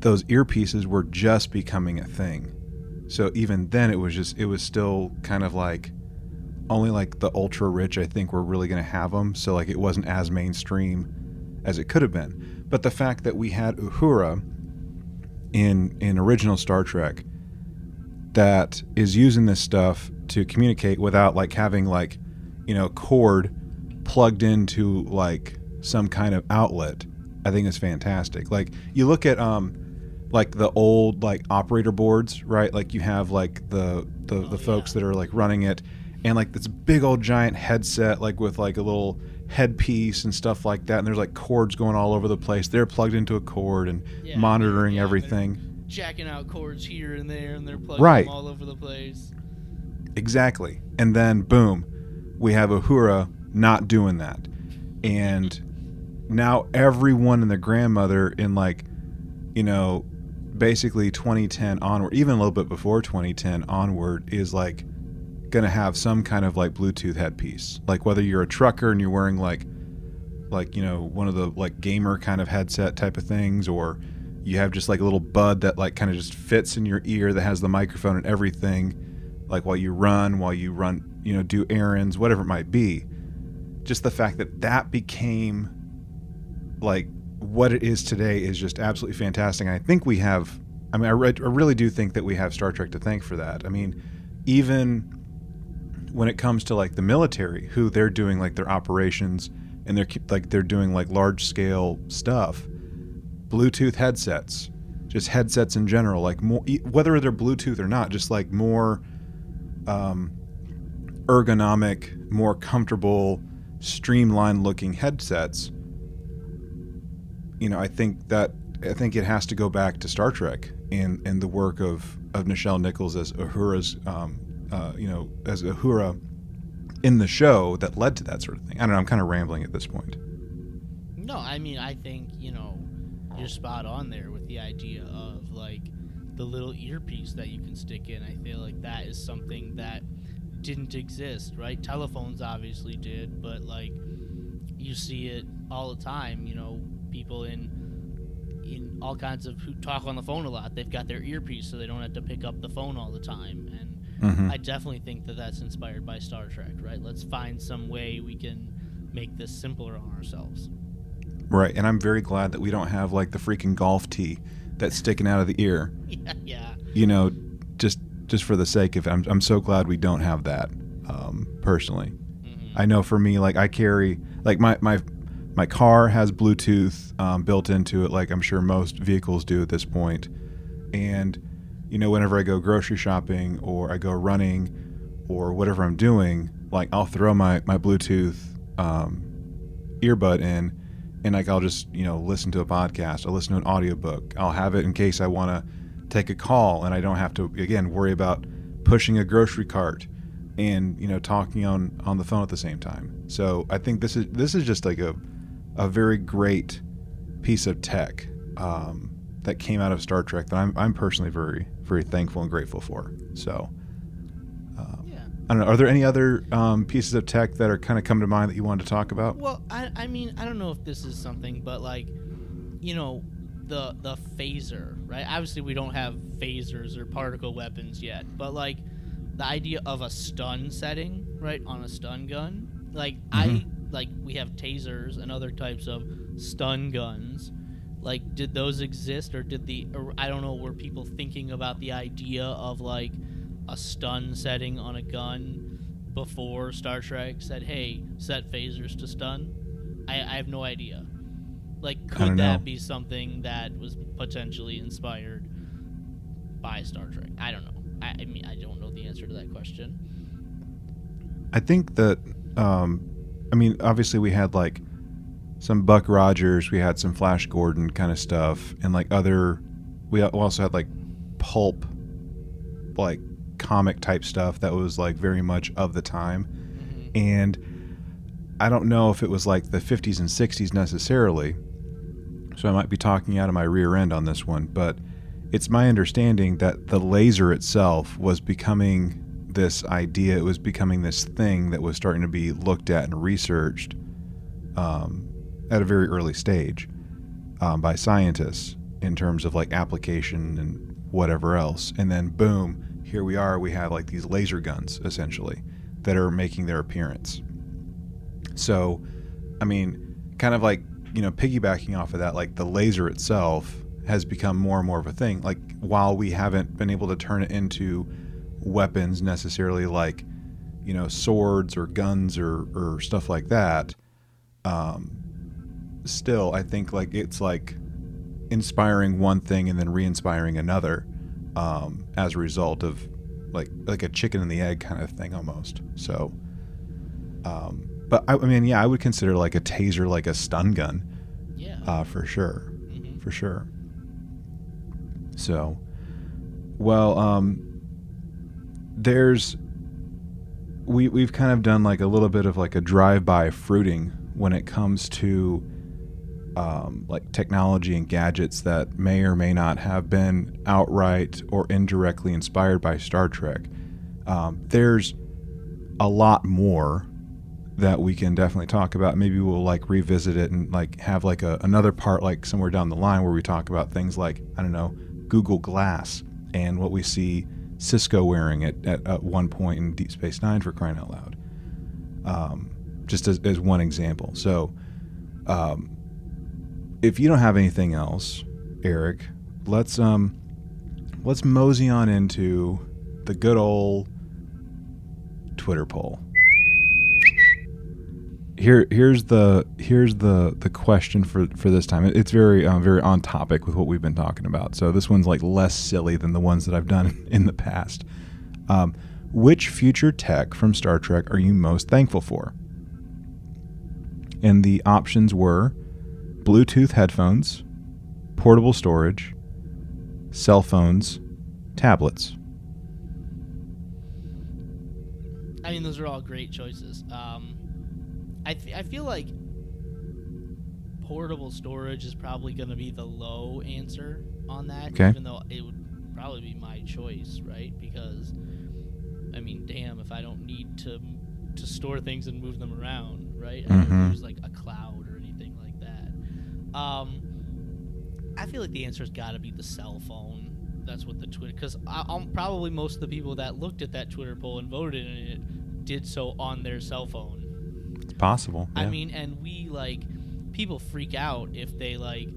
[SPEAKER 1] those earpieces were just becoming a thing. So even then it was just it was still kind of like only like the ultra rich I think were really going to have them so like it wasn't as mainstream as it could have been but the fact that we had Uhura in in original Star Trek that is using this stuff to communicate without like having like you know cord plugged into like some kind of outlet I think is fantastic like you look at um like the old like operator boards right like you have like the the,
[SPEAKER 2] Oh,
[SPEAKER 1] the folks
[SPEAKER 2] yeah.
[SPEAKER 1] that are like running it and like this big old giant headset, like with like a little headpiece and stuff like that. And there's like cords going all over the place. They're plugged into a cord and
[SPEAKER 2] Yeah,
[SPEAKER 1] monitoring
[SPEAKER 2] yeah,
[SPEAKER 1] everything.
[SPEAKER 2] Jacking out cords here and there, and they're plugging
[SPEAKER 1] Right.
[SPEAKER 2] all over the place.
[SPEAKER 1] Exactly. And then boom, we have Uhura not doing that. And now everyone and their grandmother in like, you know, basically 2010 onward, even a little bit before 2010 onward is like going to have some kind of like Bluetooth headpiece. Like whether you're a trucker and you're wearing like like, you know, one of the like gamer kind of headset type of things or you have just like a little bud that like kind of just fits in your ear that has the microphone and everything like while you run, while you run, you know, do errands, whatever it might be. Just the fact that that became like what it is today is just absolutely fantastic. And I think we have, I mean, I, re- I really do think that we have Star Trek to thank for that. I mean, even when it comes to like the military, who they're doing like their operations and they're like they're doing like large scale stuff, Bluetooth headsets, just headsets in general, like more whether they're Bluetooth or not, just like more um, ergonomic, more comfortable, streamlined looking headsets. You know, I think that I think it has to go back to Star Trek and and the work of of Nichelle Nichols as Uhura's, um, uh, you know, as Uhura in the show that led to that sort of thing. I don't know. I'm kind of rambling at this point.
[SPEAKER 2] No, I mean, I think, you know, you're spot on there with the idea of like the little earpiece that you can stick in. I feel like that is something that didn't exist, right? Telephones obviously did, but like you see it all the time, you know, people in in all kinds of who talk on the phone a lot, they've got their earpiece so they don't have to pick up the phone all the time and
[SPEAKER 1] Mm-hmm.
[SPEAKER 2] I definitely think that that's inspired by Star Trek, right? Let's find some way we can make this simpler on ourselves.
[SPEAKER 1] Right, and I'm very glad that we don't have like the freaking golf tee that's sticking out of the ear.
[SPEAKER 2] Yeah, yeah.
[SPEAKER 1] You know, just just for the sake of it, I'm I'm so glad we don't have that. Um, personally,
[SPEAKER 2] Mhm.
[SPEAKER 1] I know for me, like I carry like my my my car has Bluetooth um, built into it, like I'm sure most vehicles do at this point, and you know whenever I go grocery shopping or I go running or whatever I'm doing, like I'll throw my my Bluetooth um, earbud in, and like I'll just you know listen to a podcast, I'll listen to an audiobook, I'll have it in case I want to take a call and I don't have to again worry about pushing a grocery cart and you know talking on on the phone at the same time. So I think this is this is just like a a very great piece of tech um, that came out of Star Trek that I'm I'm personally very very thankful and grateful for. So um,
[SPEAKER 2] Yeah.
[SPEAKER 1] I don't know. Are there any other um, pieces of tech that are kind of come to mind that you wanted to talk about?
[SPEAKER 2] Well, I, I mean, I don't know if this is something, but like, you know, the the phaser, right? Obviously, we don't have phasers or particle weapons yet, but like, the idea of a stun setting, right, on a stun gun, like I like we have tasers and other types of stun guns. Like, did those exist, or did the or I don't know, were people thinking about the idea of like a stun setting on a gun before Star Trek said, "Hey, set phasers to stun"? I, I have no idea. Like, could that
[SPEAKER 1] know.
[SPEAKER 2] be something that was potentially inspired by Star Trek? I don't know. I, I mean, I don't know the answer to that question.
[SPEAKER 1] I think that, um, I mean, obviously we had like some Buck Rogers, we had some Flash Gordon kind of stuff, and like other, we also had like pulp, like comic type stuff that was like very much of the time.
[SPEAKER 2] Mhm.
[SPEAKER 1] And I don't know if it was like the 50s and 60s necessarily, so I might be talking out of my rear end on this one, but it's my understanding that the laser itself was becoming this idea, it was becoming this thing that was starting to be looked at and researched um, at a very early stage um, by scientists in terms of like application and whatever else. And then, boom, here we are. We have like these laser guns essentially that are making their appearance. So, I mean, kind of like, you know, piggybacking off of that, like the laser itself has become more and more of a thing. Like, while we haven't been able to turn it into weapons necessarily like, you know, swords or guns or, or stuff like that, um, still, I think like it's like inspiring one thing and then re inspiring another um, as a result of like like a chicken and the egg kind of thing almost. So, um, but I, I mean, yeah, I would consider like a taser like a stun gun,
[SPEAKER 2] Yeah.
[SPEAKER 1] uh, for sure,
[SPEAKER 2] hmm
[SPEAKER 1] for sure. So, well, um, there's we we've kind of done like a little bit of like a drive-by fruiting when it comes to um, like technology and gadgets that may or may not have been outright or indirectly inspired by Star Trek. Um, there's a lot more that we can definitely talk about. Maybe we'll like revisit it and like have like a, another part like somewhere down the line where we talk about things like I don't know Google Glass and what we see Sisko wearing at, at, at one point in Deep Space Nine for crying out loud. Um, just as, as one example. So, um, if you don't have anything else, Eric, let's um, let's mosey on into the good old Twitter poll. Here, here's the here's the the question for for this time. It's very uh, very on topic with what we've been talking about. So this one's like less silly than the ones that I've done in the past. Um, which future tech from Star Trek are you most thankful for? And the options were Bluetooth headphones, portable storage, cell phones, tablets.
[SPEAKER 2] I mean, those are all great choices. Um, I th- I feel like portable storage is probably going to be the low answer on that,
[SPEAKER 1] Okay.
[SPEAKER 2] even though it would probably be my choice, right? Because I mean, damn, if I don't need to to store things and move them around, right? I
[SPEAKER 1] Mhm.
[SPEAKER 2] don't use like a cloud Um, I feel like the answer's got to be the cell phone. That's what the Twitter, because um, probably most of the people that looked at that Twitter poll and voted in it did so on their cell phone.
[SPEAKER 1] It's possible.
[SPEAKER 2] I mean, and we like people freak out if they like,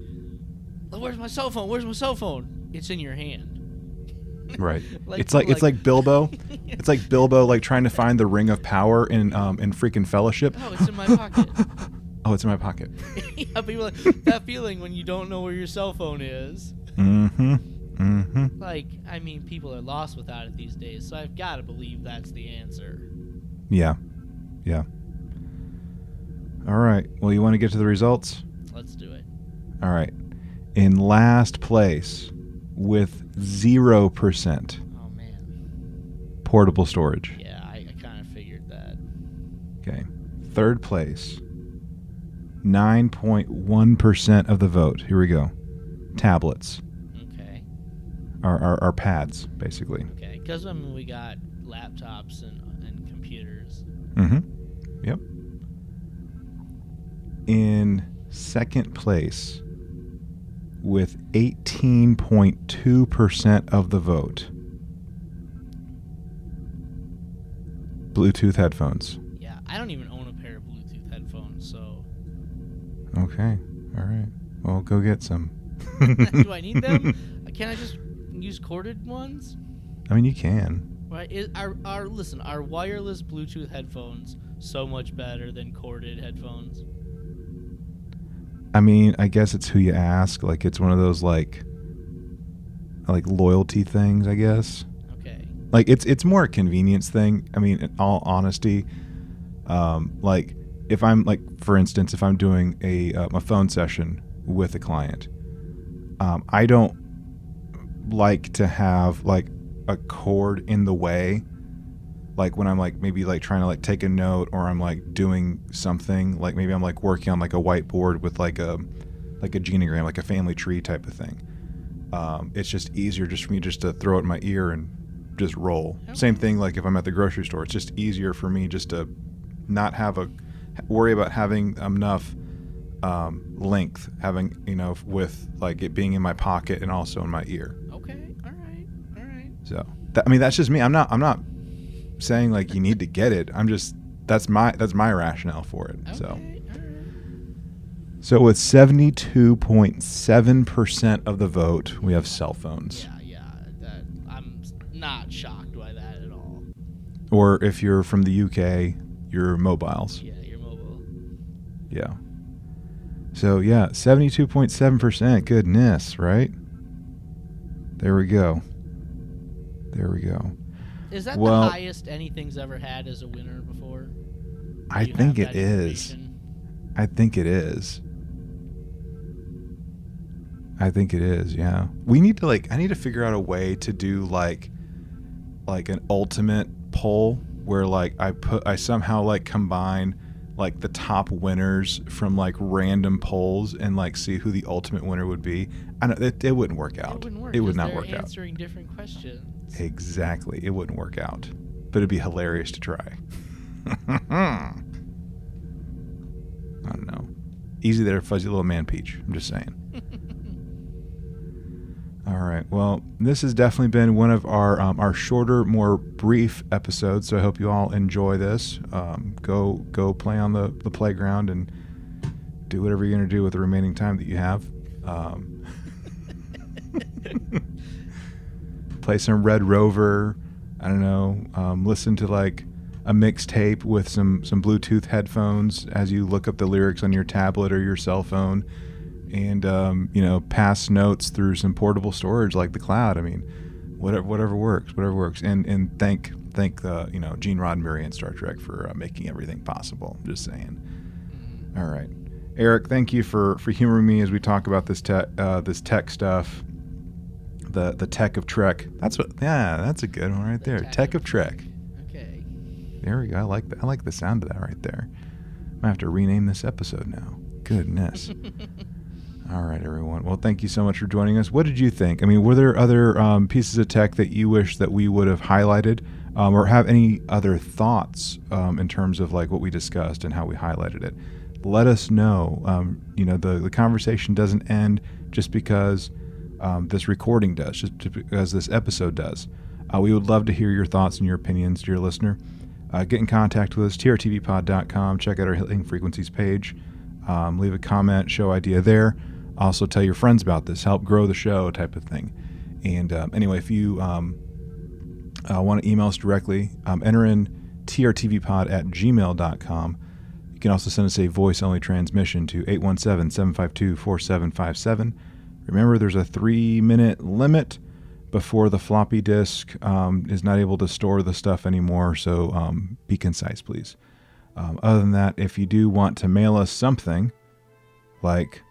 [SPEAKER 2] "Oh, where's my cell phone? Where's my cell phone? It's in your hand.
[SPEAKER 1] right.
[SPEAKER 2] Like,
[SPEAKER 1] it's like, it's like Bilbo. It's like Bilbo like trying to find the ring of power in um in freaking Fellowship.
[SPEAKER 2] Oh, it's in my pocket.
[SPEAKER 1] oh, it's in my pocket.
[SPEAKER 2] yeah, people like that feeling when you don't know where your cell phone is.
[SPEAKER 1] Mm-hmm. Mm-hmm.
[SPEAKER 2] Like, I mean, people are lost without it these days, so I've got to believe that's the answer.
[SPEAKER 1] Yeah. Yeah. All right. Well, you want to get to the results?
[SPEAKER 2] Let's do it.
[SPEAKER 1] All right. In last place with 0%
[SPEAKER 2] Oh man.
[SPEAKER 1] portable storage.
[SPEAKER 2] Yeah, I, I kind of figured that.
[SPEAKER 1] Okay. Third place 9.1% of the vote. Here we go. Tablets.
[SPEAKER 2] Okay.
[SPEAKER 1] Our, our, our pads, basically.
[SPEAKER 2] Okay. Because I mean, we got laptops and and computers.
[SPEAKER 1] Mm-hmm. Yep. In second place, with 18.2% of the vote, Bluetooth headphones.
[SPEAKER 2] Yeah, I don't even
[SPEAKER 1] Okay. All right. Well, go get some.
[SPEAKER 2] do I need them? Can I just use corded ones?
[SPEAKER 1] I mean, you can.
[SPEAKER 2] Right? Is, our, our listen, our wireless Bluetooth headphones so much better than corded headphones?
[SPEAKER 1] I mean, I guess it's who you ask. Like, it's one of those like, like loyalty things. I guess.
[SPEAKER 2] Okay.
[SPEAKER 1] like it's it's more a convenience thing i mean in all honesty um, like if i'm like for instance if i'm doing a uh, a phone session with a client um, i don't like to have like a cord in the way like when i'm like maybe like trying to like take a note or i'm like doing something like maybe i'm like working on like a whiteboard with like a like a genogram like a family tree type of thing um, it's just easier just for me just to throw it in my ear and just roll. Same thing like if I'm at the grocery store. It's just easier for me just to not have a worry about having enough um, length, having you know with like it being in my pocket and also in my ear.
[SPEAKER 2] Okay. All right. All right.
[SPEAKER 1] So that, I mean that's just me. I'm not I'm not saying like you need to get it. I'm just that's my that's my rationale for it.
[SPEAKER 2] Okay.
[SPEAKER 1] So
[SPEAKER 2] All right.
[SPEAKER 1] so with 72.7% of the vote, we have cell phones.
[SPEAKER 2] Yeah. Yeah. That I'm not shocked by that at all.
[SPEAKER 1] Or if you're from the UK, your mobiles.
[SPEAKER 2] Yeah.
[SPEAKER 1] Yeah. So yeah, seventy-two point seven percent. Goodness, right? There we go. There we go.
[SPEAKER 2] Is that
[SPEAKER 1] Well-
[SPEAKER 2] the highest anything's ever had as a winner before?
[SPEAKER 1] I
[SPEAKER 2] Do you
[SPEAKER 1] think it is. I think it is. I think it is, yeah. We need to like I need to figure out a way to do like like an ultimate poll where like I put I somehow like combine like the top winners from like random polls and like see who the ultimate winner would be. I know it, it wouldn't work out.
[SPEAKER 2] It wouldn't work.
[SPEAKER 1] It would not work out.
[SPEAKER 2] answering different questions.
[SPEAKER 1] Exactly. It wouldn't work out. But it'd be hilarious to try. I don't know. Easy there, fuzzy little man peach. I'm just saying. All right. Well, this has definitely been one of our um, our shorter, more brief episodes. So I hope you all enjoy this. Um, go go play on the, the playground and do whatever you're gonna do with the remaining time that you have. Um, play some Red Rover. I don't know. Um, listen to like a mixtape with some some Bluetooth headphones as you look up the lyrics on your tablet or your cell phone, and um, you know pass notes through some portable storage like the cloud. I mean, whatever whatever works, whatever works. And and thank thank the you know Gene Roddenberry and Star Trek for uh, making everything possible. I'm just saying. All right, Eric, thank you for for humoring me as we talk about this tech uh, this tech stuff. The the tech of Trek. That's what. Yeah, that's a good one right
[SPEAKER 2] The
[SPEAKER 1] there.
[SPEAKER 2] tech
[SPEAKER 1] Tech
[SPEAKER 2] of
[SPEAKER 1] Trek.
[SPEAKER 2] Okay.
[SPEAKER 1] There we go. I like that. I like the sound of that right there. I'm gonna have to rename this episode now. Goodness. All right, everyone. Well, thank you so much for joining us. What did you think? I mean, were there other um, pieces of tech that you wish that we would have highlighted, um, or have any other thoughts um, in terms of like what we discussed and how we highlighted it? Let us know. Um, you know, the the conversation doesn't end just because um, this recording does, just because this episode does. Uh, we would love to hear your thoughts and your opinions, dear listener. Uh, get in contact with us, trtvpod.com. Check out our Hailing Frequencies page. Um, leave a comment, show idea there. Also, tell your friends about this, help grow the show, type of thing. And um, anyway, if you um, uh, want to email us directly, um, enter in trtvpod at gmail.com. You can also send us a voice only transmission to 817 752 4757. Remember, there's a three minute limit before the floppy disk um, is not able to store the stuff anymore, so um, be concise, please. Um, other than that, if you do want to mail us something, like,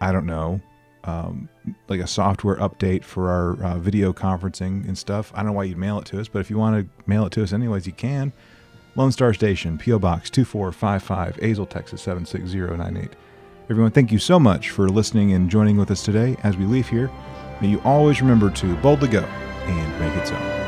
[SPEAKER 1] I don't know, um, like a software update for our uh, video conferencing and stuff, I don't know why you'd mail it to us, but if you want to mail it to us anyways, you can. Lone Star Station, P.O. Box 2455, Azle, Texas 76098. Everyone, thank you so much for listening and joining with us today. As we leave here, may you always remember to boldly go and make it so.